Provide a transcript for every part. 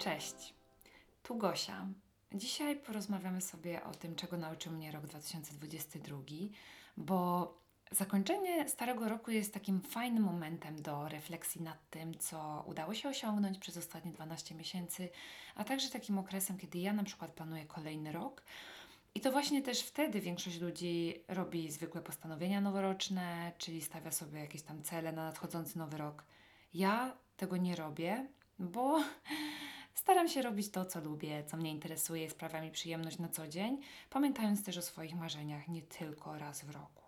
Cześć, tu Gosia. Dzisiaj porozmawiamy sobie o tym, czego nauczył mnie rok 2022, bo zakończenie starego roku jest takim fajnym momentem do refleksji nad tym, co udało się osiągnąć przez ostatnie 12 miesięcy, a także takim okresem, kiedy ja na przykład planuję kolejny rok. I to właśnie też wtedy większość ludzi robi zwykłe postanowienia noworoczne, czyli stawia sobie jakieś tam cele na nadchodzący nowy rok. Ja tego nie robię, bo Staram się robić to, co lubię, co mnie interesuje, sprawia mi przyjemność na co dzień, pamiętając też o swoich marzeniach nie tylko raz w roku.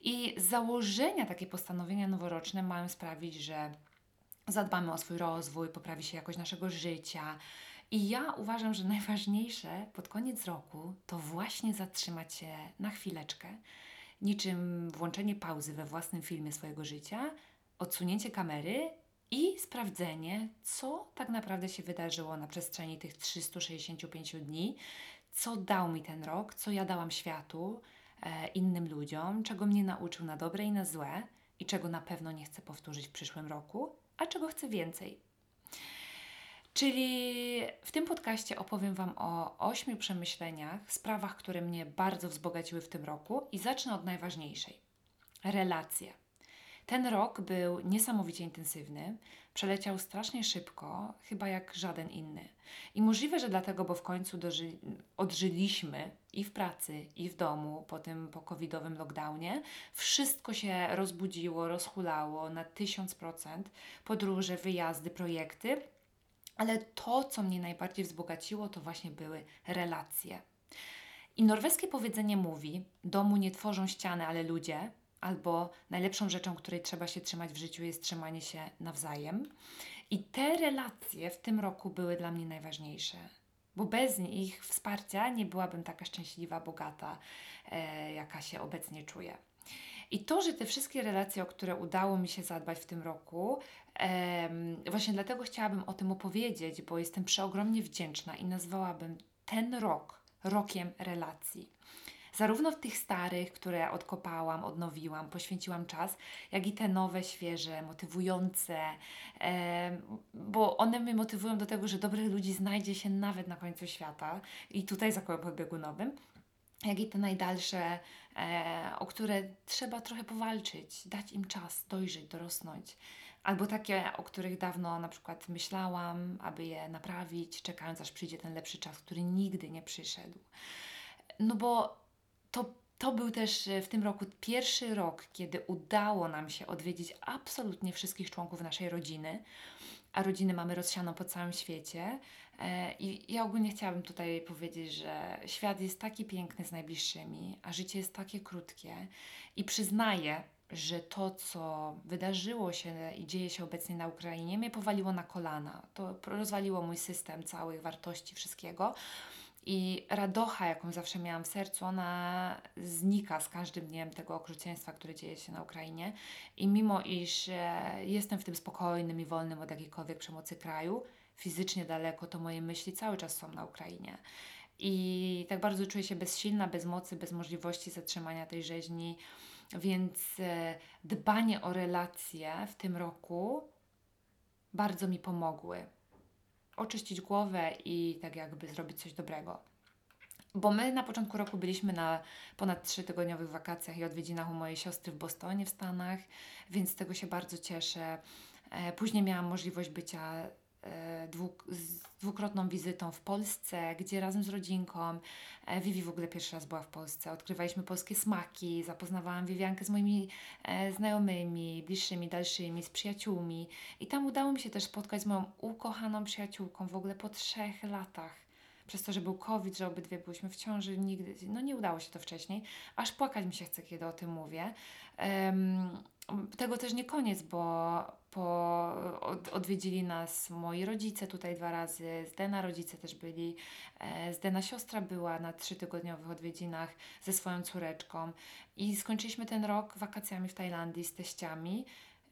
I założenia takie postanowienia noworoczne mają sprawić, że zadbamy o swój rozwój, poprawi się jakość naszego życia. I ja uważam, że najważniejsze pod koniec roku to właśnie zatrzymać się na chwileczkę, niczym włączenie pauzy we własnym filmie swojego życia, odsunięcie kamery i sprawdzenie, co tak naprawdę się wydarzyło na przestrzeni tych 365 dni, co dał mi ten rok, co ja dałam światu, e, innym ludziom, czego mnie nauczył na dobre i na złe i czego na pewno nie chcę powtórzyć w przyszłym roku, a czego chcę więcej. Czyli w tym podcaście opowiem Wam o ośmiu przemyśleniach, sprawach, które mnie bardzo wzbogaciły w tym roku i zacznę od najważniejszej relacje. Ten rok był niesamowicie intensywny, przeleciał strasznie szybko, chyba jak żaden inny. I możliwe, że dlatego, bo w końcu doży- odżyliśmy i w pracy, i w domu po tym po covidowym lockdownie. Wszystko się rozbudziło, rozhulało na tysiąc procent. Podróże, wyjazdy, projekty. Ale to, co mnie najbardziej wzbogaciło, to właśnie były relacje. I norweskie powiedzenie mówi: Domu nie tworzą ściany, ale ludzie albo najlepszą rzeczą, której trzeba się trzymać w życiu, jest trzymanie się nawzajem. I te relacje w tym roku były dla mnie najważniejsze, bo bez ich wsparcia nie byłabym taka szczęśliwa, bogata, e, jaka się obecnie czuję. I to, że te wszystkie relacje, o które udało mi się zadbać w tym roku, e, właśnie dlatego chciałabym o tym opowiedzieć, bo jestem przeogromnie wdzięczna i nazwałabym ten rok rokiem relacji zarówno w tych starych, które odkopałam, odnowiłam, poświęciłam czas, jak i te nowe, świeże, motywujące, bo one mnie motywują do tego, że dobrych ludzi znajdzie się nawet na końcu świata i tutaj za kołem podbiegunowym jak i te najdalsze, e, o które trzeba trochę powalczyć, dać im czas, dojrzeć, dorosnąć. Albo takie, o których dawno na przykład myślałam, aby je naprawić, czekając aż przyjdzie ten lepszy czas, który nigdy nie przyszedł. No bo to, to był też e, w tym roku pierwszy rok, kiedy udało nam się odwiedzić absolutnie wszystkich członków naszej rodziny, a rodziny mamy rozsianą po całym świecie. E, I ja ogólnie chciałabym tutaj powiedzieć, że świat jest taki piękny z najbliższymi, a życie jest takie krótkie i przyznaję, że to, co wydarzyło się i dzieje się obecnie na Ukrainie, mnie powaliło na kolana. To rozwaliło mój system całych wartości, wszystkiego. I radocha, jaką zawsze miałam w sercu, ona znika z każdym dniem tego okrucieństwa, które dzieje się na Ukrainie. I mimo iż jestem w tym spokojnym i wolnym od jakiejkolwiek przemocy kraju, fizycznie daleko, to moje myśli cały czas są na Ukrainie. I tak bardzo czuję się bezsilna, bez mocy, bez możliwości zatrzymania tej rzeźni. Więc e, dbanie o relacje w tym roku bardzo mi pomogły oczyścić głowę i tak jakby zrobić coś dobrego. Bo my na początku roku byliśmy na ponad trzytygodniowych wakacjach i odwiedzinach u mojej siostry w Bostonie w Stanach, więc z tego się bardzo cieszę. E, później miałam możliwość bycia E, dwukrotną wizytą w Polsce, gdzie razem z rodzinką, e, Vivi w ogóle pierwszy raz była w Polsce, odkrywaliśmy polskie smaki, zapoznawałam Viviankę z moimi e, znajomymi, bliższymi, dalszymi, z przyjaciółmi. I tam udało mi się też spotkać z moją ukochaną przyjaciółką w ogóle po trzech latach. Przez to, że był COVID, że obydwie byliśmy w ciąży, nigdy, no nie udało się to wcześniej, aż płakać mi się chce, kiedy o tym mówię. Um, tego też nie koniec, bo po, od, odwiedzili nas moi rodzice tutaj dwa razy, Zdena rodzice też byli, e, Zdena siostra była na trzytygodniowych odwiedzinach ze swoją córeczką i skończyliśmy ten rok wakacjami w Tajlandii z teściami.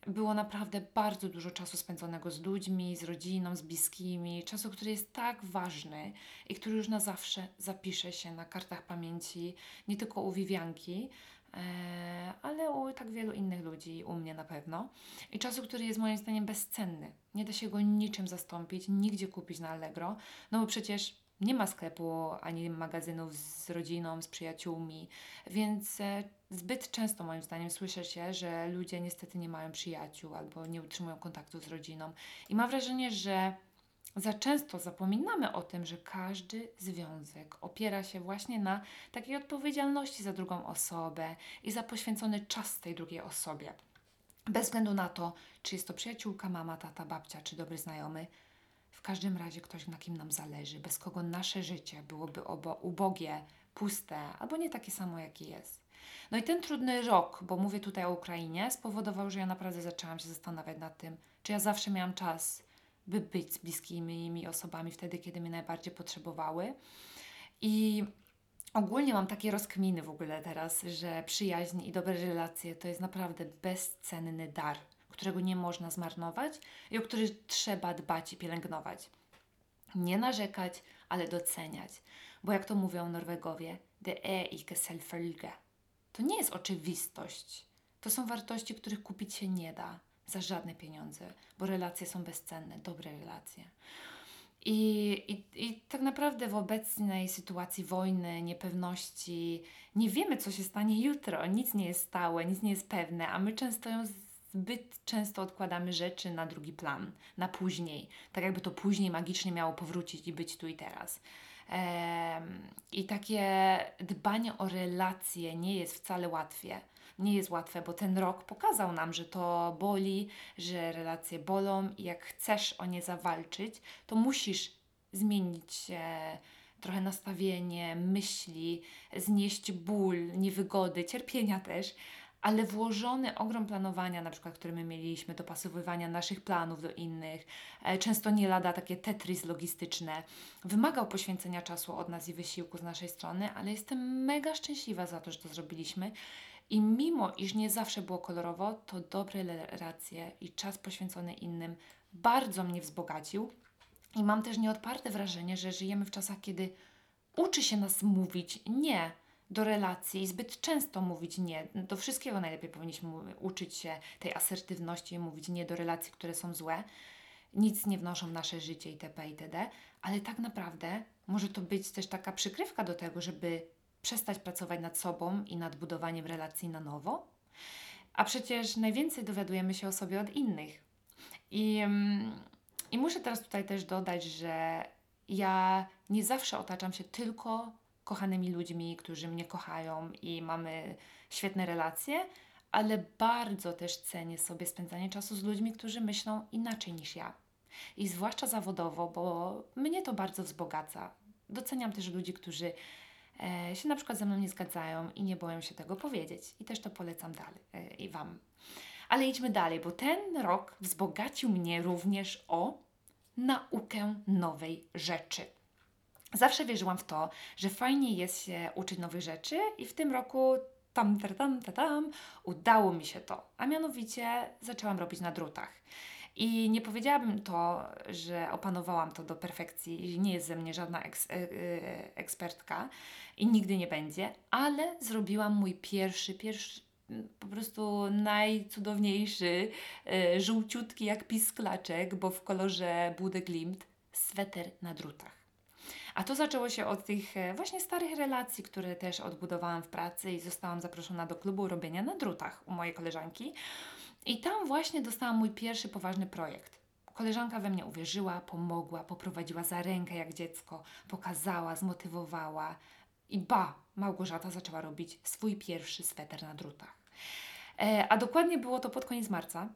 Było naprawdę bardzo dużo czasu spędzonego z ludźmi, z rodziną, z bliskimi, czasu, który jest tak ważny i który już na zawsze zapisze się na kartach pamięci, nie tylko u Wiwianki, ale u tak wielu innych ludzi, u mnie na pewno. I czasu, który jest moim zdaniem bezcenny. Nie da się go niczym zastąpić, nigdzie kupić na Allegro, no bo przecież nie ma sklepu ani magazynów z rodziną, z przyjaciółmi, więc e, zbyt często moim zdaniem słyszę się, że ludzie niestety nie mają przyjaciół albo nie utrzymują kontaktu z rodziną. I mam wrażenie, że za często zapominamy o tym, że każdy związek opiera się właśnie na takiej odpowiedzialności za drugą osobę i za poświęcony czas tej drugiej osobie. Bez względu na to, czy jest to przyjaciółka, mama, tata, babcia, czy dobry znajomy, w każdym razie ktoś, na kim nam zależy, bez kogo nasze życie byłoby obo- ubogie, puste albo nie takie samo, jakie jest. No i ten trudny rok, bo mówię tutaj o Ukrainie, spowodował, że ja naprawdę zaczęłam się zastanawiać nad tym, czy ja zawsze miałam czas, by być z bliskimi mi osobami wtedy, kiedy mnie najbardziej potrzebowały. I ogólnie mam takie rozkminy w ogóle teraz, że przyjaźń i dobre relacje to jest naprawdę bezcenny dar którego nie można zmarnować i o który trzeba dbać i pielęgnować. Nie narzekać, ale doceniać. Bo jak to mówią Norwegowie, det är icke selvfølge. To nie jest oczywistość. To są wartości, których kupić się nie da za żadne pieniądze, bo relacje są bezcenne, dobre relacje. I, i, I tak naprawdę w obecnej sytuacji wojny, niepewności, nie wiemy, co się stanie jutro. Nic nie jest stałe, nic nie jest pewne, a my często ją zbyt często odkładamy rzeczy na drugi plan, na później. Tak jakby to później magicznie miało powrócić i być tu i teraz. I takie dbanie o relacje nie jest wcale łatwe. Nie jest łatwe, bo ten rok pokazał nam, że to boli, że relacje bolą i jak chcesz o nie zawalczyć, to musisz zmienić się trochę nastawienie, myśli, znieść ból, niewygody, cierpienia też, ale włożony ogrom planowania, na przykład, który my mieliśmy, dopasowywania naszych planów do innych, e, często nie lada takie tetris logistyczne, wymagał poświęcenia czasu od nas i wysiłku z naszej strony, ale jestem mega szczęśliwa za to, że to zrobiliśmy. I mimo, iż nie zawsze było kolorowo, to dobre relacje i czas poświęcony innym bardzo mnie wzbogacił. I mam też nieodparte wrażenie, że żyjemy w czasach, kiedy uczy się nas mówić nie do relacji i zbyt często mówić nie. Do wszystkiego najlepiej powinniśmy uczyć się tej asertywności i mówić nie do relacji, które są złe, nic nie wnoszą w nasze życie itp. itd. Ale tak naprawdę może to być też taka przykrywka do tego, żeby przestać pracować nad sobą i nad budowaniem relacji na nowo. A przecież najwięcej dowiadujemy się o sobie od innych. I, mm, i muszę teraz tutaj też dodać, że ja nie zawsze otaczam się tylko kochanymi ludźmi, którzy mnie kochają i mamy świetne relacje, ale bardzo też cenię sobie spędzanie czasu z ludźmi, którzy myślą inaczej niż ja. I zwłaszcza zawodowo, bo mnie to bardzo wzbogaca. Doceniam też ludzi, którzy się na przykład ze mną nie zgadzają i nie boją się tego powiedzieć. I też to polecam dalej e, i Wam. Ale idźmy dalej, bo ten rok wzbogacił mnie również o naukę nowej rzeczy. Zawsze wierzyłam w to, że fajnie jest się uczyć nowych rzeczy i w tym roku tam, tam, tam, tam, udało mi się to. A mianowicie zaczęłam robić na drutach. I nie powiedziałabym to, że opanowałam to do perfekcji, nie jest ze mnie żadna eks, e, e, ekspertka i nigdy nie będzie, ale zrobiłam mój pierwszy, pierwszy, po prostu najcudowniejszy, e, żółciutki jak pisklaczek, bo w kolorze Bude Glimt, sweter na drutach. A to zaczęło się od tych właśnie starych relacji, które też odbudowałam w pracy i zostałam zaproszona do klubu robienia na drutach u mojej koleżanki. I tam właśnie dostałam mój pierwszy poważny projekt. Koleżanka we mnie uwierzyła, pomogła, poprowadziła za rękę jak dziecko, pokazała, zmotywowała. I ba, Małgorzata zaczęła robić swój pierwszy sweter na drutach. E, a dokładnie było to pod koniec marca.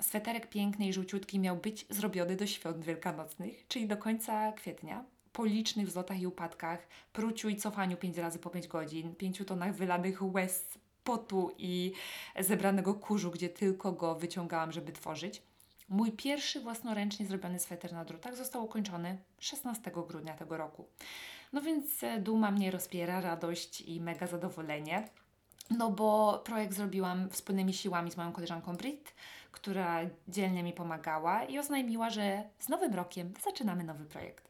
Sweterek piękny i żółciutki miał być zrobiony do świąt wielkanocnych, czyli do końca kwietnia po licznych wzlotach i upadkach, pruciu i cofaniu pięć razy po pięć godzin, pięciu tonach wylanych łez, potu i zebranego kurzu, gdzie tylko go wyciągałam, żeby tworzyć. Mój pierwszy własnoręcznie zrobiony sweter na drutach został ukończony 16 grudnia tego roku. No więc e, duma mnie rozpiera, radość i mega zadowolenie. No bo projekt zrobiłam wspólnymi siłami z moją koleżanką Brit, która dzielnie mi pomagała i oznajmiła, że z nowym rokiem zaczynamy nowy projekt.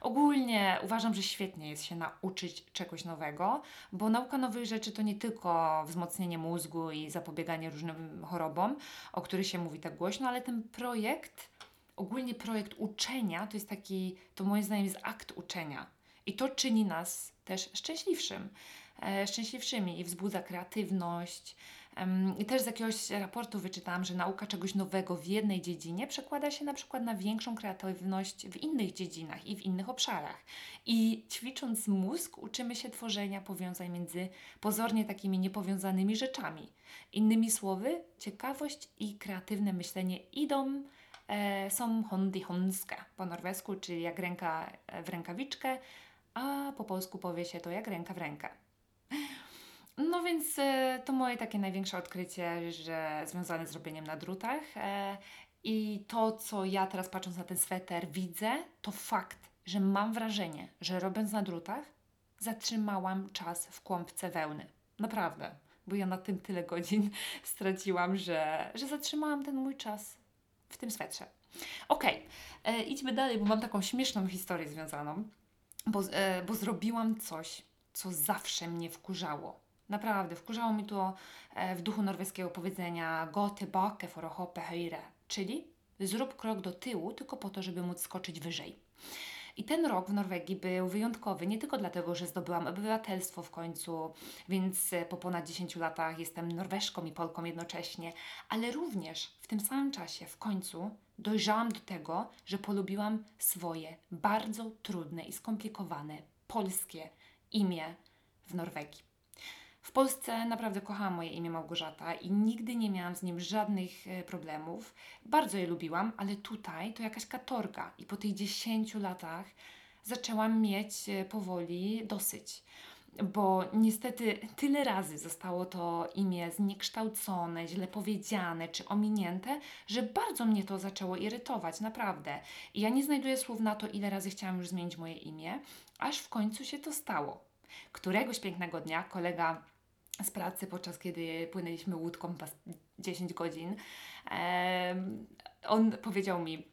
Ogólnie uważam, że świetnie jest się nauczyć czegoś nowego, bo nauka nowych rzeczy to nie tylko wzmocnienie mózgu i zapobieganie różnym chorobom, o których się mówi tak głośno, ale ten projekt, ogólnie projekt uczenia, to jest taki, to moim zdaniem jest akt uczenia. I to czyni nas też szczęśliwszym, e, szczęśliwszymi i wzbudza kreatywność, i też z jakiegoś raportu wyczytałam, że nauka czegoś nowego w jednej dziedzinie przekłada się na przykład na większą kreatywność w innych dziedzinach i w innych obszarach. I ćwicząc mózg, uczymy się tworzenia powiązań między pozornie takimi niepowiązanymi rzeczami. Innymi słowy, ciekawość i kreatywne myślenie idą e, są hondi honska po norwesku, czyli jak ręka w rękawiczkę, a po polsku powie się to jak ręka w rękę. No więc e, to moje takie największe odkrycie, że związane z robieniem na drutach. E, I to, co ja teraz patrząc na ten sweter widzę, to fakt, że mam wrażenie, że robiąc na drutach, zatrzymałam czas w kłąbce wełny. Naprawdę, bo ja na tym tyle godzin straciłam, że, że zatrzymałam ten mój czas w tym swetrze. Okej, okay. idźmy dalej, bo mam taką śmieszną historię związaną, bo, e, bo zrobiłam coś, co zawsze mnie wkurzało. Naprawdę, wkurzało mi to e, w duchu norweskiego powiedzenia Gå tilbake for å hoppe czyli zrób krok do tyłu tylko po to, żeby móc skoczyć wyżej. I ten rok w Norwegii był wyjątkowy nie tylko dlatego, że zdobyłam obywatelstwo w końcu, więc e, po ponad 10 latach jestem Norweszką i Polką jednocześnie, ale również w tym samym czasie w końcu dojrzałam do tego, że polubiłam swoje bardzo trudne i skomplikowane polskie imię w Norwegii. W Polsce naprawdę kochałam moje imię Małgorzata i nigdy nie miałam z nim żadnych e, problemów. Bardzo je lubiłam, ale tutaj to jakaś katorga i po tych 10 latach zaczęłam mieć e, powoli dosyć. Bo niestety tyle razy zostało to imię zniekształcone, źle powiedziane czy ominięte, że bardzo mnie to zaczęło irytować, naprawdę. I ja nie znajduję słów na to, ile razy chciałam już zmienić moje imię, aż w końcu się to stało. Któregoś pięknego dnia kolega z pracy, podczas kiedy płynęliśmy łódką 10 godzin, on powiedział mi,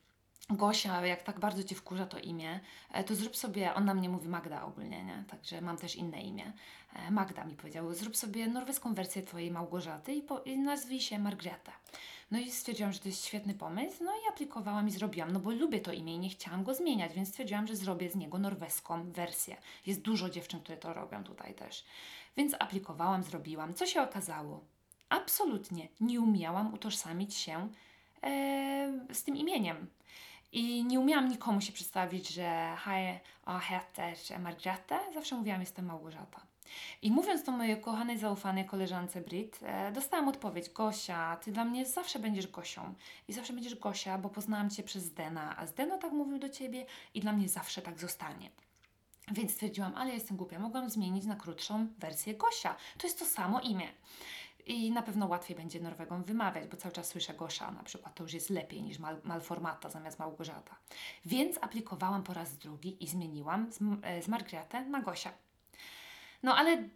Gosia, jak tak bardzo Cię wkurza to imię, e, to zrób sobie, on na mnie mówi Magda ogólnie, nie? Także mam też inne imię. E, Magda mi powiedział, zrób sobie norweską wersję Twojej Małgorzaty i, po, i nazwij się Margrethe. No i stwierdziłam, że to jest świetny pomysł, no i aplikowałam i zrobiłam, no bo lubię to imię i nie chciałam go zmieniać, więc stwierdziłam, że zrobię z niego norweską wersję. Jest dużo dziewczyn, które to robią tutaj też. Więc aplikowałam, zrobiłam. Co się okazało? Absolutnie nie umiałam utożsamić się e, z tym imieniem. I nie umiałam nikomu się przedstawić, że hej, o, heter Margrethe. Zawsze mówiłam, jestem Małgorzata. I mówiąc to mojej kochanej, zaufanej koleżance Brit, e, dostałam odpowiedź: Gosia, ty dla mnie zawsze będziesz Gosią. I zawsze będziesz Gosia, bo poznałam cię przez Zdena, a Zdeno tak mówił do ciebie i dla mnie zawsze tak zostanie. Więc stwierdziłam, ale jestem głupia, mogłam zmienić na krótszą wersję Gosia. To jest to samo imię. I na pewno łatwiej będzie Norwegom wymawiać, bo cały czas słyszę Gosza na przykład, to już jest lepiej niż mal, Malformata zamiast Małgorzata. Więc aplikowałam po raz drugi i zmieniłam z, e, z Margretę na Gosia. No ale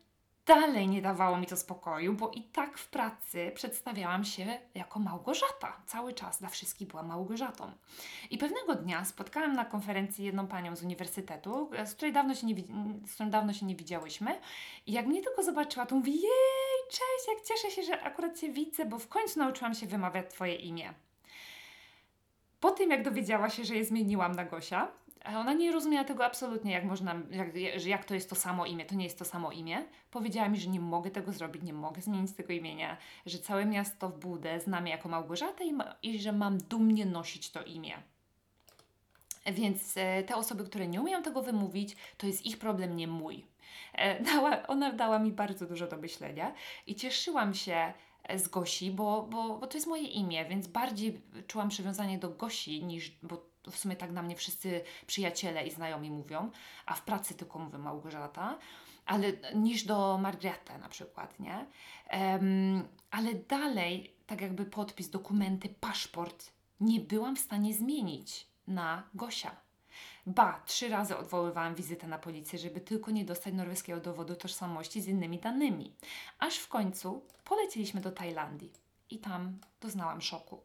dalej nie dawało mi to spokoju, bo i tak w pracy przedstawiałam się jako Małgorzata. Cały czas dla wszystkich była Małgorzatą. I pewnego dnia spotkałam na konferencji jedną panią z uniwersytetu, z której dawno się nie, z którą dawno się nie widziałyśmy. I jak mnie tylko zobaczyła, to mówi, jej, cześć, jak cieszę się, że akurat Cię widzę, bo w końcu nauczyłam się wymawiać Twoje imię. Po tym, jak dowiedziała się, że je zmieniłam na Gosia, a ona nie rozumiała tego absolutnie, jak można, jak, jak to jest to samo imię. To nie jest to samo imię. Powiedziała mi, że nie mogę tego zrobić, nie mogę zmienić tego imienia, że całe miasto w Budę zna mnie jako Małgorzatę i, ma, i że mam dumnie nosić to imię. Więc e, te osoby, które nie umieją tego wymówić, to jest ich problem, nie mój. E, dała, ona dała mi bardzo dużo do myślenia i cieszyłam się e, z Gosi, bo, bo, bo to jest moje imię, więc bardziej czułam przywiązanie do Gosi niż, bo w sumie tak na mnie wszyscy przyjaciele i znajomi mówią, a w pracy tylko mówię Małgorzata, ale niż do Margrethe na przykład, nie? Um, ale dalej, tak jakby podpis, dokumenty, paszport nie byłam w stanie zmienić na Gosia. Ba, trzy razy odwoływałam wizytę na policję, żeby tylko nie dostać norweskiego dowodu tożsamości z innymi danymi. Aż w końcu polecieliśmy do Tajlandii. I tam doznałam szoku.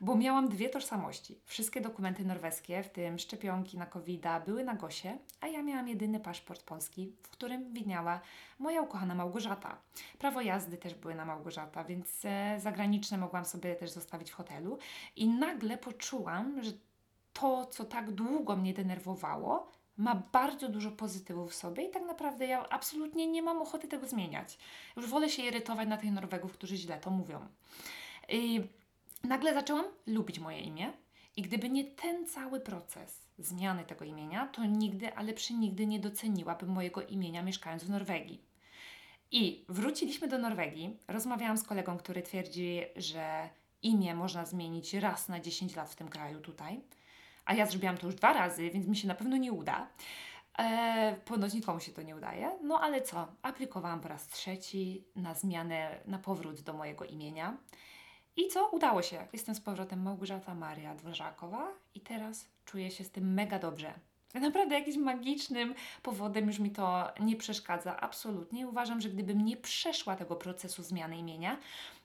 Bo miałam dwie tożsamości. Wszystkie dokumenty norweskie, w tym szczepionki na covid były na Gosie, a ja miałam jedyny paszport polski, w którym widniała moja ukochana Małgorzata. Prawo jazdy też były na Małgorzata, więc e, zagraniczne mogłam sobie też zostawić w hotelu. I nagle poczułam, że to, co tak długo mnie denerwowało, ma bardzo dużo pozytywów w sobie i tak naprawdę ja absolutnie nie mam ochoty tego zmieniać. Już wolę się irytować na tych Norwegów, którzy źle to mówią. I nagle zaczęłam lubić moje imię i gdyby nie ten cały proces zmiany tego imienia, to nigdy, ale przy nigdy nie doceniłabym mojego imienia mieszkając w Norwegii. I wróciliśmy do Norwegii. Rozmawiałam z kolegą, który twierdzi, że imię można zmienić raz na 10 lat w tym kraju tutaj. A ja zrobiłam to już dwa razy, więc mi się na pewno nie uda. E, ponoć nikomu się to nie udaje. No ale co? Aplikowałam po raz trzeci na zmianę, na powrót do mojego imienia. I co? Udało się. Jestem z powrotem Małgorzata Maria Dworzakowa i teraz czuję się z tym mega dobrze. Naprawdę jakimś magicznym powodem już mi to nie przeszkadza. Absolutnie. Uważam, że gdybym nie przeszła tego procesu zmiany imienia,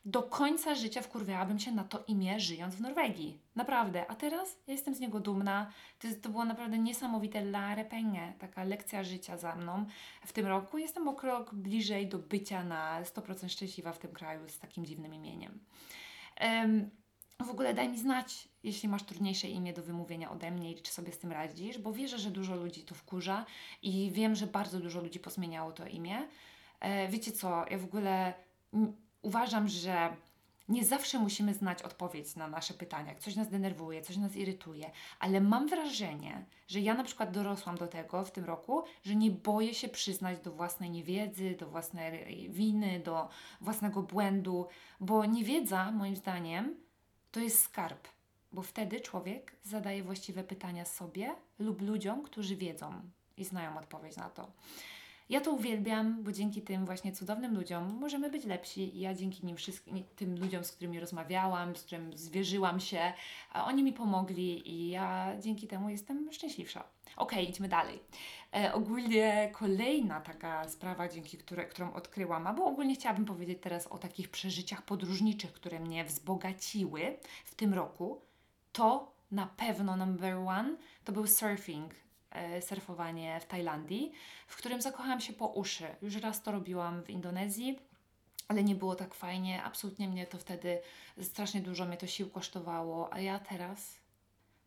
do końca życia wkurwiałabym się na to imię, żyjąc w Norwegii. Naprawdę. A teraz ja jestem z niego dumna. To, to było naprawdę niesamowite la repenge, taka lekcja życia za mną w tym roku. Jestem o krok bliżej do bycia na 100% szczęśliwa w tym kraju z takim dziwnym imieniem. Um, w ogóle daj mi znać, jeśli masz trudniejsze imię do wymówienia ode mnie i czy sobie z tym radzisz, bo wierzę, że dużo ludzi to wkurza i wiem, że bardzo dużo ludzi pozmieniało to imię. E, wiecie co, ja w ogóle uważam, że nie zawsze musimy znać odpowiedź na nasze pytania. Coś nas denerwuje, coś nas irytuje, ale mam wrażenie, że ja na przykład dorosłam do tego w tym roku, że nie boję się przyznać do własnej niewiedzy, do własnej winy, do własnego błędu, bo niewiedza, moim zdaniem, to jest skarb, bo wtedy człowiek zadaje właściwe pytania sobie lub ludziom, którzy wiedzą i znają odpowiedź na to. Ja to uwielbiam, bo dzięki tym właśnie cudownym ludziom możemy być lepsi. Ja dzięki nim wszystkim, tym ludziom, z którymi rozmawiałam, z którym zwierzyłam się, oni mi pomogli i ja dzięki temu jestem szczęśliwsza. Ok, idźmy dalej. E, ogólnie kolejna taka sprawa, dzięki której, którą odkryłam, albo ogólnie chciałabym powiedzieć teraz o takich przeżyciach podróżniczych, które mnie wzbogaciły w tym roku, to na pewno number one to był surfing. E, surfowanie w Tajlandii, w którym zakochałam się po uszy. Już raz to robiłam w Indonezji, ale nie było tak fajnie. Absolutnie mnie to wtedy strasznie dużo mnie to sił kosztowało, a ja teraz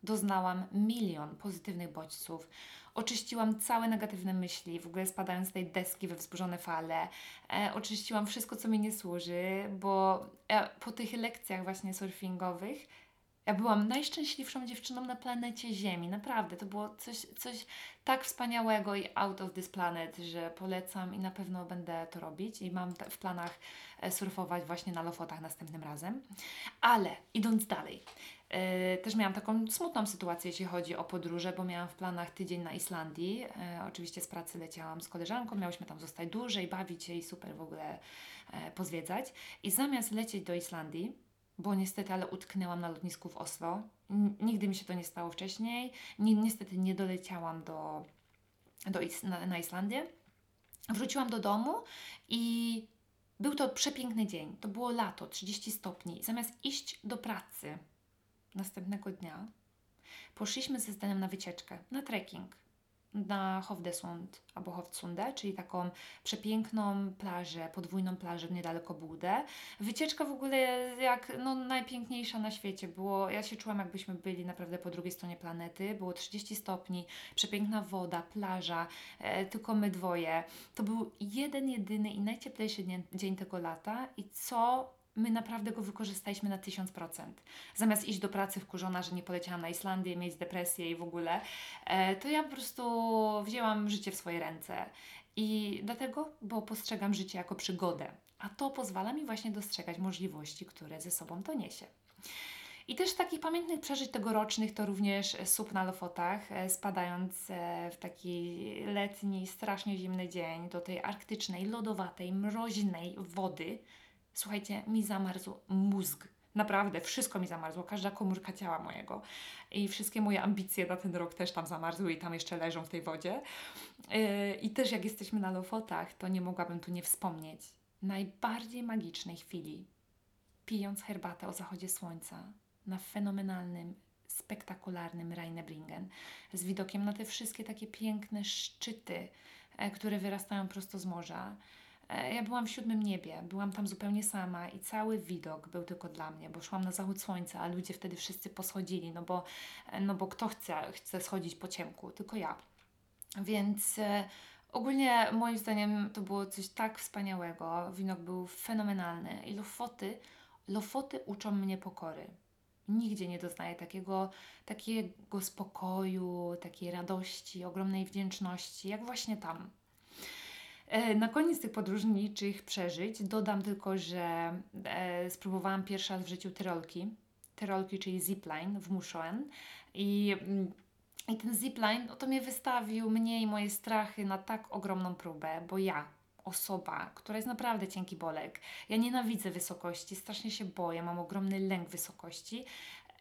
doznałam milion pozytywnych bodźców. Oczyściłam całe negatywne myśli, w ogóle spadając z tej deski we wzburzone fale. E, oczyściłam wszystko, co mi nie służy, bo e, po tych lekcjach właśnie surfingowych ja byłam najszczęśliwszą dziewczyną na planecie Ziemi. Naprawdę, to było coś, coś tak wspaniałego i out of this planet, że polecam i na pewno będę to robić. I mam w planach e, surfować właśnie na Lofotach następnym razem. Ale idąc dalej, yy, też miałam taką smutną sytuację, jeśli chodzi o podróże, bo miałam w planach tydzień na Islandii. Yy, oczywiście z pracy leciałam z koleżanką, miałyśmy tam zostać dłużej, bawić się i super w ogóle yy, pozwiedzać. I zamiast lecieć do Islandii, bo niestety, ale utknęłam na lotnisku w Oslo. Nigdy mi się to nie stało wcześniej. Ni niestety nie doleciałam do, do Is na, na Islandię. Wróciłam do domu i był to przepiękny dzień. To było lato, 30 stopni. Zamiast iść do pracy następnego dnia, poszliśmy ze Zdenem na wycieczkę, na trekking na Hovdesund albo Hovdsunde, czyli taką przepiękną plażę, podwójną plażę niedaleko Budę. Wycieczka w ogóle jak no, najpiękniejsza na świecie. Było, ja się czułam jakbyśmy byli naprawdę po drugiej stronie planety. Było 30 stopni, przepiękna woda, plaża, e, tylko my dwoje. To był jeden, jedyny i najcieplejszy dzień tego lata i co my naprawdę go wykorzystaliśmy na 1000%. Zamiast iść do pracy wkurzona, że nie poleciałam na Islandię, mieć depresję i w ogóle, e, to ja po prostu wzięłam życie w swoje ręce. I dlatego, bo postrzegam życie jako przygodę, a to pozwala mi właśnie dostrzegać możliwości, które ze sobą to niesie. I też takich pamiętnych przeżyć tegorocznych to również słup na Lofotach, e, spadając e, w taki letni, strasznie zimny dzień do tej arktycznej, lodowatej, mroźnej wody, Słuchajcie, mi zamarzł mózg. Naprawdę, wszystko mi zamarzło, każda komórka ciała mojego. I wszystkie moje ambicje na ten rok też tam zamarzły i tam jeszcze leżą w tej wodzie. Yy, I też jak jesteśmy na Lofotach, to nie mogłabym tu nie wspomnieć najbardziej magicznej chwili pijąc herbatę o zachodzie słońca na fenomenalnym, spektakularnym Rheinebringen z widokiem na te wszystkie takie piękne szczyty, e, które wyrastają prosto z morza. E, Ja byłam w siódmym niebie, byłam tam zupełnie sama i cały widok był tylko dla mnie, bo szłam na zachód słońca, a ludzie wtedy wszyscy poschodzili, no bo, e, no bo kto chce, chce schodzić po ciemku? Tylko ja. Więc e, ogólnie moim zdaniem to było coś tak wspaniałego. Widok był fenomenalny i Lofoty, Lofoty uczą mnie pokory. Nigdzie nie doznaję takiego, takiego spokoju, takiej radości, ogromnej wdzięczności, jak właśnie tam. E, Na koniec tych podróżniczych przeżyć dodam tylko, że e, spróbowałam pierwszy raz w życiu tyrolki. Tyrolki, czyli zipline w Muszoen. I, mm, I ten zipline, no to mnie wystawił, mnie i moje strachy na tak ogromną próbę, bo ja, osoba, która jest naprawdę cienki bolek, ja nienawidzę wysokości, strasznie się boję, mam ogromny lęk wysokości.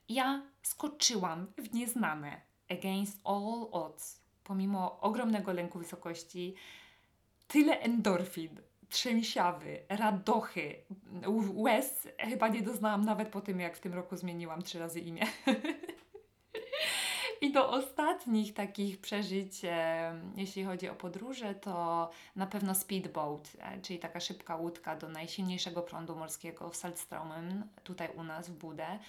Ja skoczyłam w nieznane, against all odds, pomimo ogromnego lęku wysokości tyle endorfin, trzęsiawy, radochy, łez chyba nie doznałam nawet po tym, jak w tym roku zmieniłam trzy razy imię. I do ostatnich takich przeżyć, e, jeśli chodzi o podróże, to na pewno speedboat, e, czyli taka szybka łódka do najsilniejszego prądu morskiego w Salzstraumen, tutaj u nas w Budę,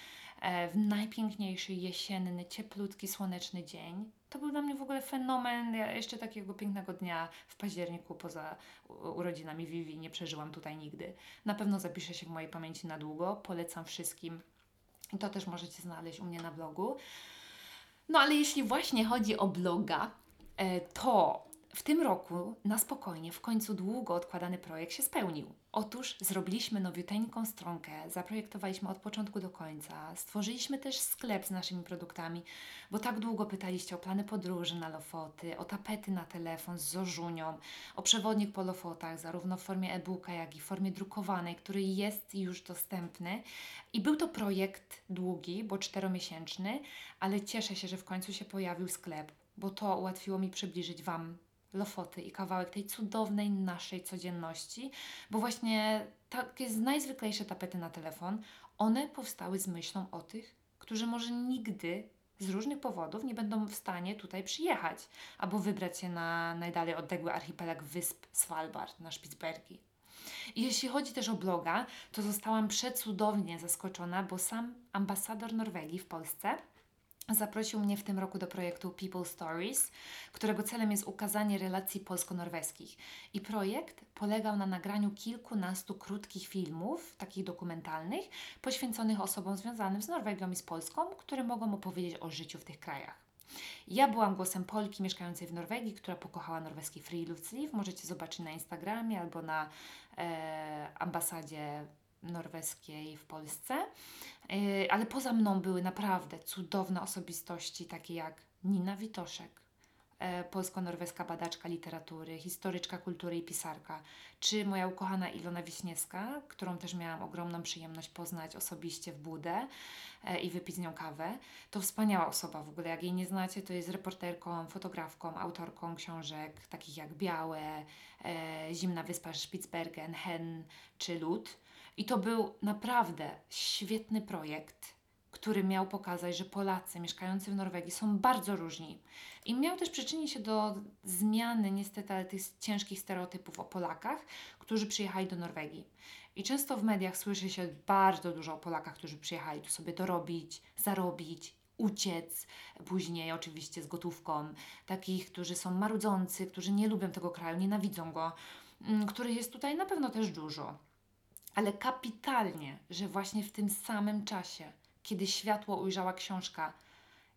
w najpiękniejszy jesienny, cieplutki, słoneczny dzień. To był dla mnie w ogóle fenomen. Ja jeszcze takiego pięknego dnia w październiku poza urodzinami Vivi nie przeżyłam tutaj nigdy. Na pewno zapisze się w mojej pamięci na długo. Polecam wszystkim. I to też możecie znaleźć u mnie na blogu. No ale jeśli właśnie chodzi o bloga, e, to w tym roku na spokojnie w końcu długo odkładany projekt się spełnił. Otóż zrobiliśmy nowiuteńką stronkę, zaprojektowaliśmy od początku do końca, stworzyliśmy też sklep z naszymi produktami, bo tak długo pytaliście o plany podróży na Lofoty, o tapety na telefon z zożunią, o przewodnik po Lofotach, zarówno w formie e-booka, jak i w formie drukowanej, który jest już dostępny. I był to projekt długi, bo czteromiesięczny, ale cieszę się, że w końcu się pojawił sklep, bo to ułatwiło mi przybliżyć Wam Lofoty i kawałek tej cudownej naszej codzienności, bo właśnie takie najzwyklejsze tapety na telefon, one powstały z myślą o tych, którzy może nigdy z różnych powodów nie będą w stanie tutaj przyjechać albo wybrać się na najdalej odległy archipelag wysp Svalbard, na Spitsbergi. I jeśli chodzi też o bloga, to zostałam przecudownie zaskoczona, bo sam ambasador Norwegii w Polsce zaprosił mnie w tym roku do projektu People Stories, którego celem jest ukazanie relacji polsko-norweskich. I projekt polegał na nagraniu kilkunastu krótkich filmów, takich dokumentalnych, poświęconych osobom związanym z Norwegią i z Polską, które mogą opowiedzieć o życiu w tych krajach. Ja byłam głosem Polki mieszkającej w Norwegii, która pokochała norweski friluftsliv. Możecie zobaczyć na Instagramie albo na e, ambasadzie norweskiej w Polsce. E, ale poza mną były naprawdę cudowne osobistości, takie jak Nina Witoszek, e, polsko-norweska badaczka literatury, historyczka kultury i pisarka, czy moja ukochana Ilona Wiśniewska, którą też miałam ogromną przyjemność poznać osobiście w Budę e, i wypić z nią kawę. To wspaniała osoba w ogóle, jak jej nie znacie, to jest reporterką, fotografką, autorką książek takich jak Białe, e, Zimna Wyspa Spitsbergen, Hen czy Lód. I to był naprawdę świetny projekt, który miał pokazać, że Polacy mieszkający w Norwegii są bardzo różni. I miał też przyczynić się do zmiany, niestety, ale tych ciężkich stereotypów o Polakach, którzy przyjechali do Norwegii. I często w mediach słyszy się bardzo dużo o Polakach, którzy przyjechali tu sobie dorobić, zarobić, uciec, później oczywiście z gotówką. Takich, którzy są marudzący, którzy nie lubią tego kraju, nienawidzą go, mm, których jest tutaj na pewno też dużo. Ale kapitalnie, że właśnie w tym samym czasie, kiedy światło ujrzała książka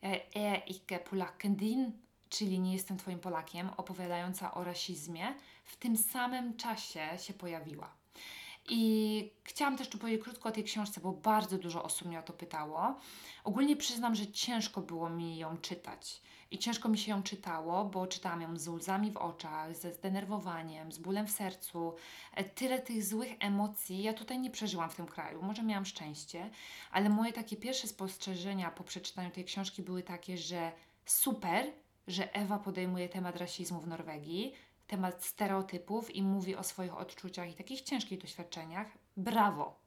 "Jeg er ikke polakken din, czyli Nie jestem Twoim Polakiem, opowiadająca o rasizmie, w tym samym czasie się pojawiła. I chciałam też tu powiedzieć krótko o tej książce, bo bardzo dużo osób mnie o to pytało. Ogólnie przyznam, że ciężko było mi ją czytać. I ciężko mi się ją czytało, bo czytałam ją z łzami w oczach, ze zdenerwowaniem, z bólem w sercu. E, Tyle tych złych emocji ja tutaj nie przeżyłam w tym kraju. Może miałam szczęście, ale moje takie pierwsze spostrzeżenia po przeczytaniu tej książki były takie, że super, że Ewa podejmuje temat rasizmu w Norwegii, temat stereotypów i mówi o swoich odczuciach i takich ciężkich doświadczeniach. Brawo!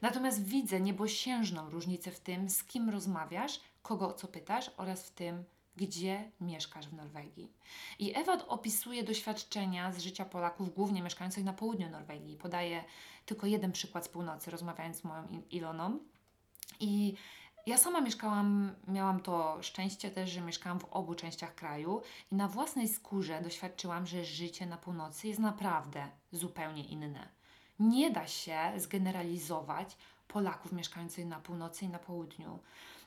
Natomiast widzę niebosiężną różnicę w tym, z kim rozmawiasz, kogo o co pytasz oraz w tym, gdzie mieszkasz w Norwegii. I Ewa opisuje doświadczenia z życia Polaków, głównie mieszkających na południu Norwegii. Podaje tylko jeden przykład z północy, rozmawiając z moją Iloną. I ja sama mieszkałam, miałam to szczęście też, że mieszkałam w obu częściach kraju i na własnej skórze doświadczyłam, że życie na północy jest naprawdę zupełnie inne. Nie da się zgeneralizować Polaków mieszkających na północy i na południu.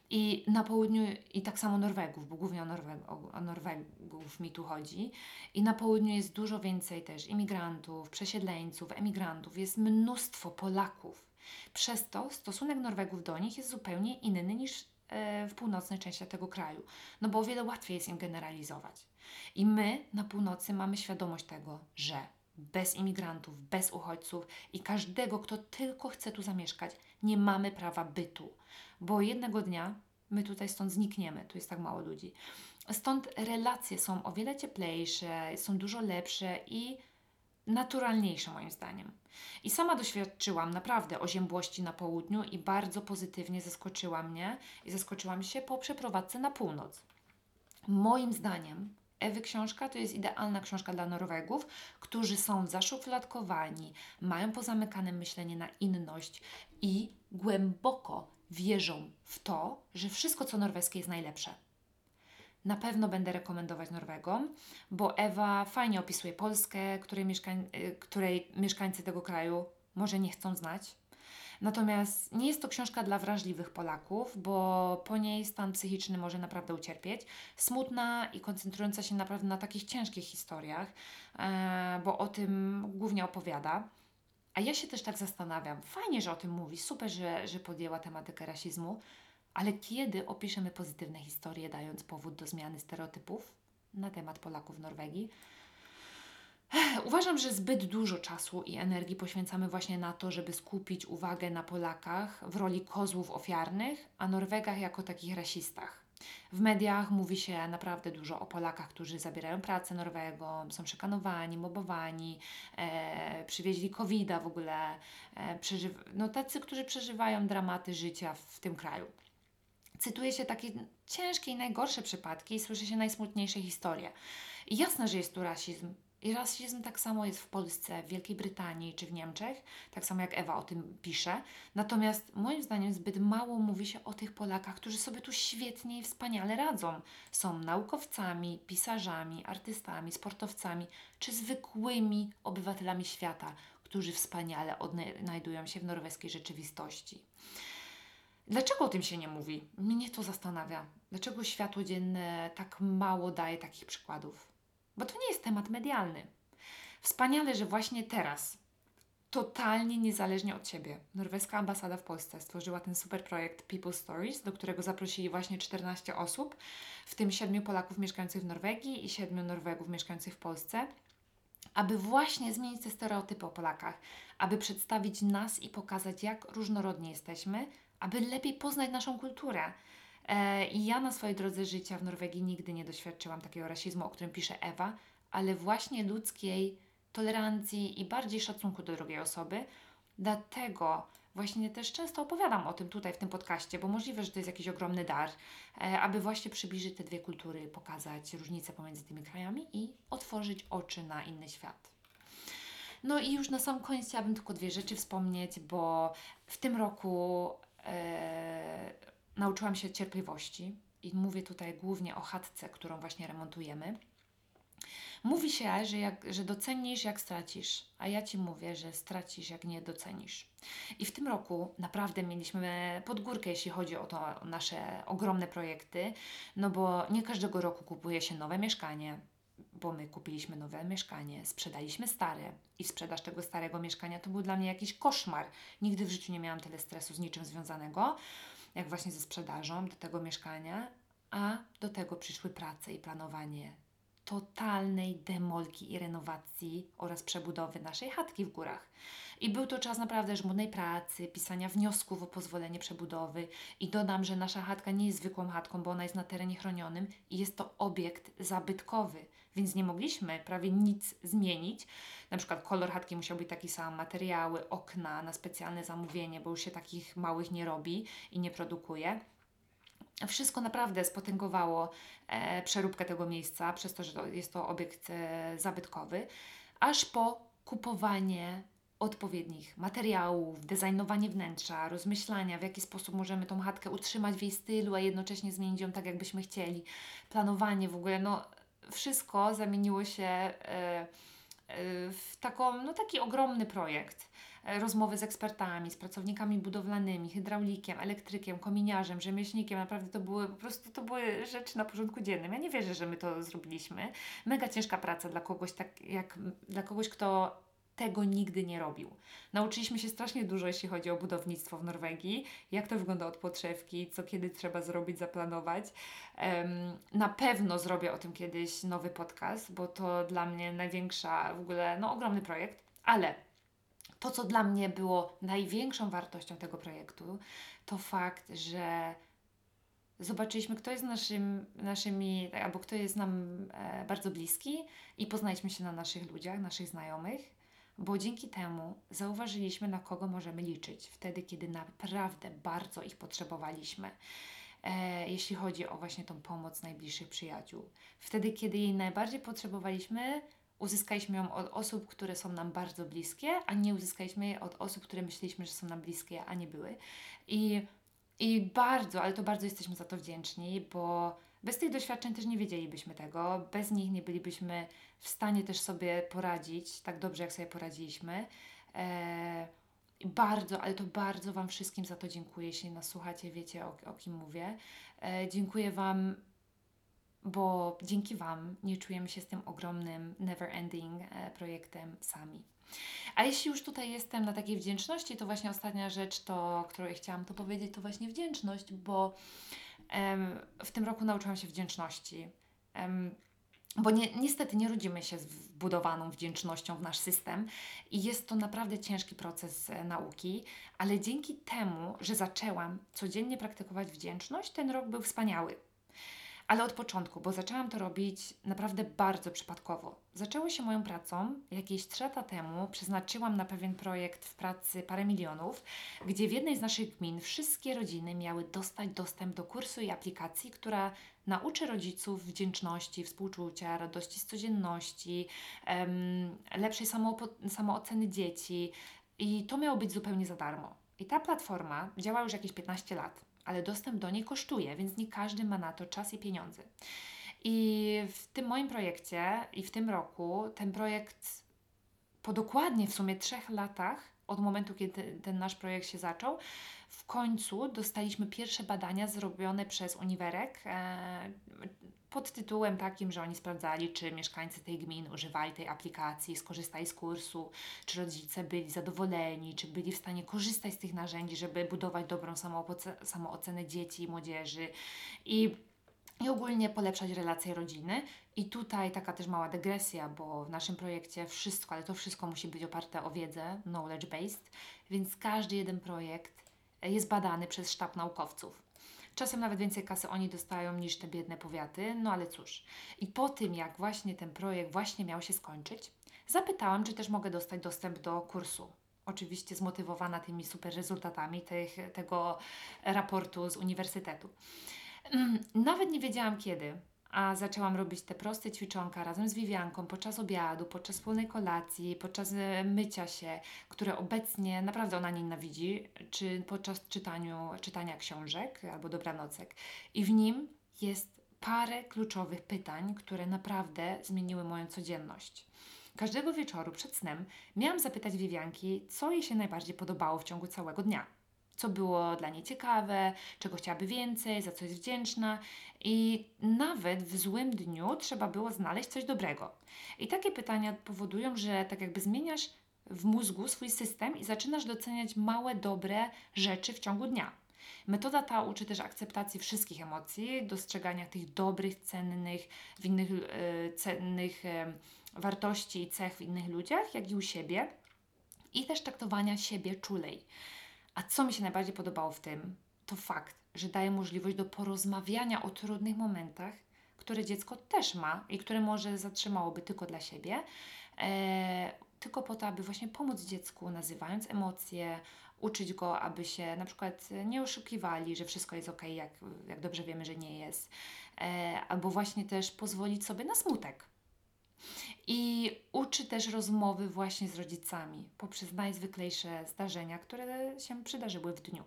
I na południu, i tak samo Norwegów, bo głównie o, Norweg, o, Norwegów mi tu chodzi. I na południu jest dużo więcej też imigrantów, przesiedleńców, emigrantów, jest mnóstwo Polaków. Przez to stosunek Norwegów do nich jest zupełnie inny niż e, w północnej części tego kraju, no bo o wiele łatwiej jest im generalizować. I my na północy mamy świadomość tego, że bez imigrantów, bez uchodźców i każdego, kto tylko chce tu zamieszkać, nie mamy prawa bytu, bo jednego dnia my tutaj stąd znikniemy, tu jest tak mało ludzi. Stąd relacje są o wiele cieplejsze, są dużo lepsze i naturalniejsze moim zdaniem. I sama doświadczyłam naprawdę oziębłości na południu i bardzo pozytywnie zaskoczyła mnie i zaskoczyłam się po przeprowadzce na północ. Moim zdaniem Ewy książka to jest idealna książka dla Norwegów, którzy są zaszufladkowani, mają pozamykane myślenie na inność i głęboko wierzą w to, że wszystko co norweskie jest najlepsze. Na pewno będę rekomendować Norwegom, bo Ewa fajnie opisuje Polskę, której, mieszkań, y, której mieszkańcy tego kraju może nie chcą znać. Natomiast nie jest to książka dla wrażliwych Polaków, bo po niej stan psychiczny może naprawdę ucierpieć. Smutna i koncentrująca się naprawdę na takich ciężkich historiach, e, bo o tym głównie opowiada. A ja się też tak zastanawiam, fajnie, że o tym mówi, super, że, że podjęła tematykę rasizmu, ale kiedy opiszemy pozytywne historie, dając powód do zmiany stereotypów na temat Polaków w Norwegii? Uważam, że zbyt dużo czasu i energii poświęcamy właśnie na to, żeby skupić uwagę na Polakach w roli kozłów ofiarnych, a Norwegach jako takich rasistach. W mediach mówi się naprawdę dużo o Polakach, którzy zabierają pracę Norwegom, są szykanowani, mobowani, e, przywieźli covid w ogóle, e, przeżyw- no tacy, którzy przeżywają dramaty życia w tym kraju cytuje się takie ciężkie i najgorsze przypadki i słyszy się najsmutniejsze historie. I jasne, że jest tu rasizm. I rasizm tak samo jest w Polsce, w Wielkiej Brytanii czy w Niemczech, tak samo jak Ewa o tym pisze. Natomiast moim zdaniem zbyt mało mówi się o tych Polakach, którzy sobie tu świetnie i wspaniale radzą. Są naukowcami, pisarzami, artystami, sportowcami czy zwykłymi obywatelami świata, którzy wspaniale odnajdują się w norweskiej rzeczywistości. Dlaczego o tym się nie mówi? Mnie to zastanawia. Dlaczego światło dzienne tak mało daje takich przykładów? Bo to nie jest temat medialny. Wspaniale, że właśnie teraz, totalnie niezależnie od Ciebie, norweska ambasada w Polsce stworzyła ten super projekt People Stories, do którego zaprosili właśnie 14 osób, w tym 7 Polaków mieszkających w Norwegii i 7 Norwegów mieszkających w Polsce, aby właśnie zmienić te stereotypy o Polakach, aby przedstawić nas i pokazać, jak różnorodni jesteśmy, aby lepiej poznać naszą kulturę. E, I ja na swojej drodze życia w Norwegii nigdy nie doświadczyłam takiego rasizmu, o którym pisze Ewa, ale właśnie ludzkiej tolerancji i bardziej szacunku do drugiej osoby. Dlatego właśnie też często opowiadam o tym tutaj w tym podcaście, bo możliwe, że to jest jakiś ogromny dar, e, aby właśnie przybliżyć te dwie kultury, pokazać różnice pomiędzy tymi krajami i otworzyć oczy na inny świat. No i już na sam koniec chciałabym tylko dwie rzeczy wspomnieć, bo w tym roku e, nauczyłam się cierpliwości i mówię tutaj głównie o chatce, którą właśnie remontujemy. Mówi się, że, jak, że docenisz, jak stracisz, a ja Ci mówię, że stracisz, jak nie docenisz. I w tym roku naprawdę mieliśmy podgórkę, jeśli chodzi o to nasze ogromne projekty, no bo nie każdego roku kupuje się nowe mieszkanie, bo my kupiliśmy nowe mieszkanie, sprzedaliśmy stare i sprzedaż tego starego mieszkania to był dla mnie jakiś koszmar. Nigdy w życiu nie miałam tyle stresu z niczym związanego, jak właśnie ze sprzedażą do tego mieszkania, a do tego przyszły prace i planowanie totalnej demolki i renowacji oraz przebudowy naszej chatki w górach. I był to czas naprawdę żmudnej pracy, pisania wniosków o pozwolenie przebudowy. I dodam, że nasza chatka nie jest zwykłą chatką, bo ona jest na terenie chronionym i jest to obiekt zabytkowy, więc nie mogliśmy prawie nic zmienić. Na przykład kolor chatki musiał być taki sam, materiały, okna na specjalne zamówienie, bo już się takich małych nie robi i nie produkuje. Wszystko naprawdę spotęgowało e, przeróbkę tego miejsca, przez to, że to jest to obiekt e, zabytkowy, aż po kupowanie odpowiednich materiałów, designowanie wnętrza, rozmyślania, w jaki sposób możemy tą chatkę utrzymać w jej stylu, a jednocześnie zmienić ją tak, jakbyśmy chcieli, planowanie w ogóle, no wszystko zamieniło się e, e, w taką, no, taki ogromny projekt. E, rozmowy z ekspertami, z pracownikami budowlanymi, hydraulikiem, elektrykiem, kominiarzem, rzemieślnikiem. Naprawdę to były po prostu to były rzeczy na porządku dziennym. Ja nie wierzę, że my to zrobiliśmy. Mega ciężka praca dla kogoś, tak jak dla kogoś, kto tego nigdy nie robił. Nauczyliśmy się strasznie dużo, jeśli chodzi o budownictwo w Norwegii, jak to wygląda od podszewki, co kiedy trzeba zrobić, zaplanować. Na pewno zrobię o tym kiedyś nowy podcast, bo to dla mnie największa, w ogóle, no ogromny projekt, ale to, co dla mnie było największą wartością tego projektu, to fakt, że zobaczyliśmy, kto jest naszym, naszymi, albo kto jest nam e, bardzo bliski i poznaliśmy się na naszych ludziach, naszych znajomych, bo dzięki temu zauważyliśmy, na kogo możemy liczyć wtedy, kiedy naprawdę bardzo ich potrzebowaliśmy. E, jeśli chodzi o właśnie tą pomoc najbliższych przyjaciół. Wtedy, kiedy jej najbardziej potrzebowaliśmy, uzyskaliśmy ją od osób, które są nam bardzo bliskie, a nie uzyskaliśmy jej od osób, które myśleliśmy, że są nam bliskie, a nie były. I, i bardzo, ale to bardzo jesteśmy za to wdzięczni, bo bez tych doświadczeń też nie wiedzielibyśmy tego, bez nich nie bylibyśmy w stanie też sobie poradzić tak dobrze, jak sobie poradziliśmy. E, bardzo, ale to bardzo Wam wszystkim za to dziękuję. Jeśli nas słuchacie, wiecie o, o kim mówię. E, dziękuję Wam bo dzięki Wam nie czujemy się z tym ogromnym, never ending e, projektem sami. A jeśli już tutaj jestem na takiej wdzięczności, to właśnie ostatnia rzecz, to, którą chciałam to powiedzieć, to właśnie wdzięczność, bo w tym roku nauczyłam się wdzięczności. Bo nie, niestety nie rodzimy się z wbudowaną wdzięcznością w nasz system i jest to naprawdę ciężki proces e, nauki, ale dzięki temu, że zaczęłam codziennie praktykować wdzięczność, ten rok był wspaniały ale od początku, bo zaczęłam to robić naprawdę bardzo przypadkowo. Zaczęło się moją pracą jakieś 3 lata temu. Przeznaczyłam na pewien projekt w pracy parę milionów, gdzie w jednej z naszych gmin wszystkie rodziny miały dostać dostęp do kursu i aplikacji, która nauczy rodziców wdzięczności, współczucia, radości z codzienności, um, lepszej samooceny dzieci. I to miało być zupełnie za darmo. I ta platforma działa już jakieś 15 lat ale dostęp do niej kosztuje, więc nie każdy ma na to czas i pieniądze. I w tym moim projekcie i w tym roku ten projekt po dokładnie w sumie trzech latach od momentu, kiedy ten nasz projekt się zaczął, w końcu dostaliśmy pierwsze badania zrobione przez Uniwerek e, pod tytułem takim, że oni sprawdzali, czy mieszkańcy tej gminy używali tej aplikacji, skorzystali z kursu, czy rodzice byli zadowoleni, czy byli w stanie korzystać z tych narzędzi, żeby budować dobrą samoocenę dzieci i młodzieży. I i ogólnie polepszać relacje rodziny. I tutaj taka też mała dygresja, bo w naszym projekcie wszystko, ale to wszystko musi być oparte o wiedzę, knowledge based, więc każdy jeden projekt jest badany przez sztab naukowców. Czasem nawet więcej kasy oni dostają niż te biedne powiaty, no ale cóż. I po tym, jak właśnie ten projekt właśnie miał się skończyć, zapytałam, czy też mogę dostać dostęp do kursu. Oczywiście zmotywowana tymi super rezultatami tych, tego raportu z uniwersytetu. Mm, nawet nie wiedziałam kiedy, a zaczęłam robić te proste ćwiczonka razem z Wiwianką podczas obiadu, podczas wspólnej kolacji, podczas e, mycia się, które obecnie naprawdę ona nienawidzi, czy podczas czytaniu, czytania książek albo dobranocek. I w nim jest parę kluczowych pytań, które naprawdę zmieniły moją codzienność. Każdego wieczoru przed snem miałam zapytać Wiwianki, co jej się najbardziej podobało w ciągu całego dnia co było dla niej ciekawe, czego chciałaby więcej, za co jest wdzięczna. I nawet w złym dniu trzeba było znaleźć coś dobrego. I takie pytania powodują, że tak jakby zmieniasz w mózgu swój system i zaczynasz doceniać małe, dobre rzeczy w ciągu dnia. Metoda ta uczy też akceptacji wszystkich emocji, dostrzegania tych dobrych, cennych, w innych, e, cennych e, wartości i cech w innych ludziach, jak i u siebie i też traktowania siebie czulej. A co mi się najbardziej podobało w tym, to fakt, że daje możliwość do porozmawiania o trudnych momentach, które dziecko też ma i które może zatrzymałoby tylko dla siebie, e, tylko po to, aby właśnie pomóc dziecku, nazywając emocje, uczyć go, aby się na przykład nie oszukiwali, że wszystko jest ok, jak, jak dobrze wiemy, że nie jest, e, albo właśnie też pozwolić sobie na smutek. I uczy też rozmowy właśnie z rodzicami poprzez najzwyklejsze zdarzenia, które się przydarzyły w dniu.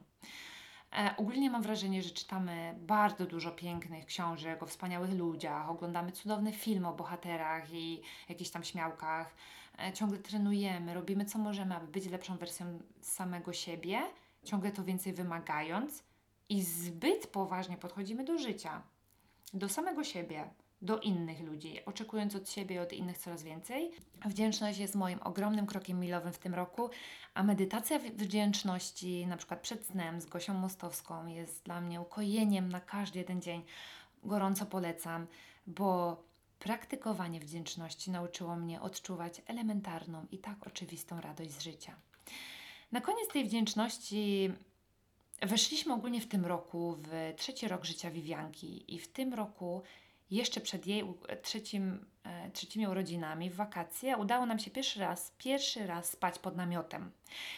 E, ogólnie mam wrażenie, że czytamy bardzo dużo pięknych książek o wspaniałych ludziach, oglądamy cudowne filmy o bohaterach i jakichś tam śmiałkach. E, ciągle trenujemy, robimy co możemy, aby być lepszą wersją samego siebie, ciągle to więcej wymagając i zbyt poważnie podchodzimy do życia, do samego siebie do innych ludzi, oczekując od siebie i od innych coraz więcej. Wdzięczność jest moim ogromnym krokiem milowym w tym roku, a medytacja wdzięczności, na przykład przed snem z Gosią Mostowską, jest dla mnie ukojeniem na każdy jeden dzień. Gorąco polecam, bo praktykowanie wdzięczności nauczyło mnie odczuwać elementarną i tak oczywistą radość z życia. Na koniec tej wdzięczności weszliśmy ogólnie w tym roku w trzeci rok życia Wiwianki i w tym roku jeszcze przed jej trzecim, e, trzecimi urodzinami, w wakacje, udało nam się pierwszy raz, pierwszy raz spać pod namiotem.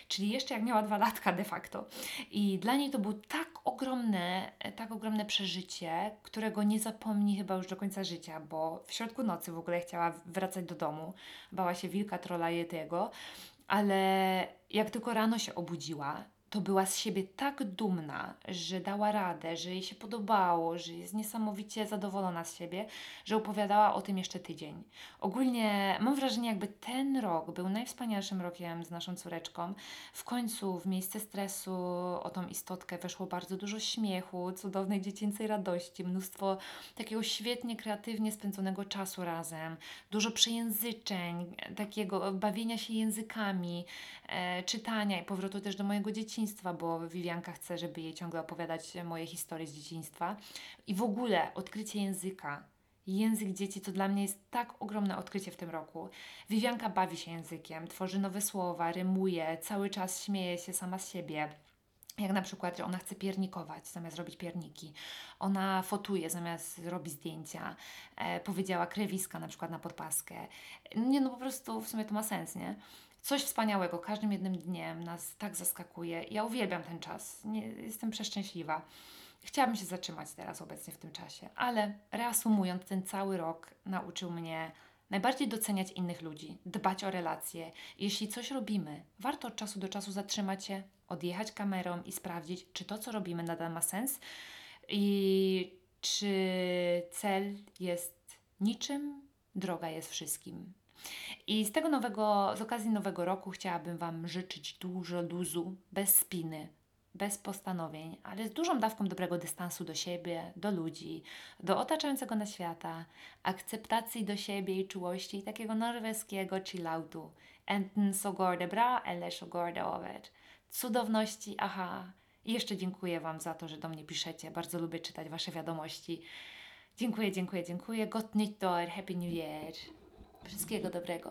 Czyli jeszcze jak miała dwa latka de facto. I dla niej to było tak ogromne, e, tak ogromne przeżycie, którego nie zapomni chyba już do końca życia, bo w środku nocy w ogóle chciała wracać do domu. Bała się wilka, trola i tego. Ale jak tylko rano się obudziła, to była z siebie tak dumna, że dała radę, że jej się podobało, że jest niesamowicie zadowolona z siebie, że opowiadała o tym jeszcze tydzień. Ogólnie mam wrażenie, jakby ten rok był najwspanialszym rokiem z naszą córeczką. W końcu w miejsce stresu o tą istotkę weszło bardzo dużo śmiechu, cudownej dziecięcej radości, mnóstwo takiego świetnie, kreatywnie spędzonego czasu razem, dużo przejęzyczeń, takiego bawienia się językami, e, czytania i powrotu też do mojego dzieciństwa dzieciństwa, bo Vivianka chce, żeby jej ciągle opowiadać moje historie z dzieciństwa. I w ogóle odkrycie języka. Język dzieci to dla mnie jest tak ogromne odkrycie w tym roku. Vivianka bawi się językiem, tworzy nowe słowa, rymuje, cały czas śmieje się sama z siebie. Jak na przykład, że ona chce piernikować zamiast robić pierniki. Ona fotuje zamiast robi zdjęcia. E, powiedziała krewiska na przykład na podpaskę. Nie, no po prostu w sumie to ma sens, nie? Coś wspaniałego. Każdym jednym dniem nas tak zaskakuje. Ja uwielbiam ten czas. Nie, jestem przeszczęśliwa. Chciałabym się zatrzymać teraz obecnie w tym czasie, ale reasumując, ten cały rok nauczył mnie najbardziej doceniać innych ludzi, dbać o relacje. Jeśli coś robimy, warto od czasu do czasu zatrzymać się, odjechać kamerą i sprawdzić, czy to, co robimy, nadal ma sens i czy cel jest niczym, droga jest wszystkim. I z tego nowego, z okazji nowego roku chciałabym Wam życzyć dużo luzu, bez spiny, bez postanowień, ale z dużą dawką dobrego dystansu do siebie, do ludzi, do otaczającego nas świata, akceptacji do siebie i czułości takiego norweskiego chilloutu. Enten så går det bra, eller så går det over. Cudowności, aha. I jeszcze dziękuję Wam za to, że do mnie piszecie. Bardzo lubię czytać Wasze wiadomości. Dziękuję, dziękuję, dziękuję. Gott nytt happy new year. Wszystkiego dobrego.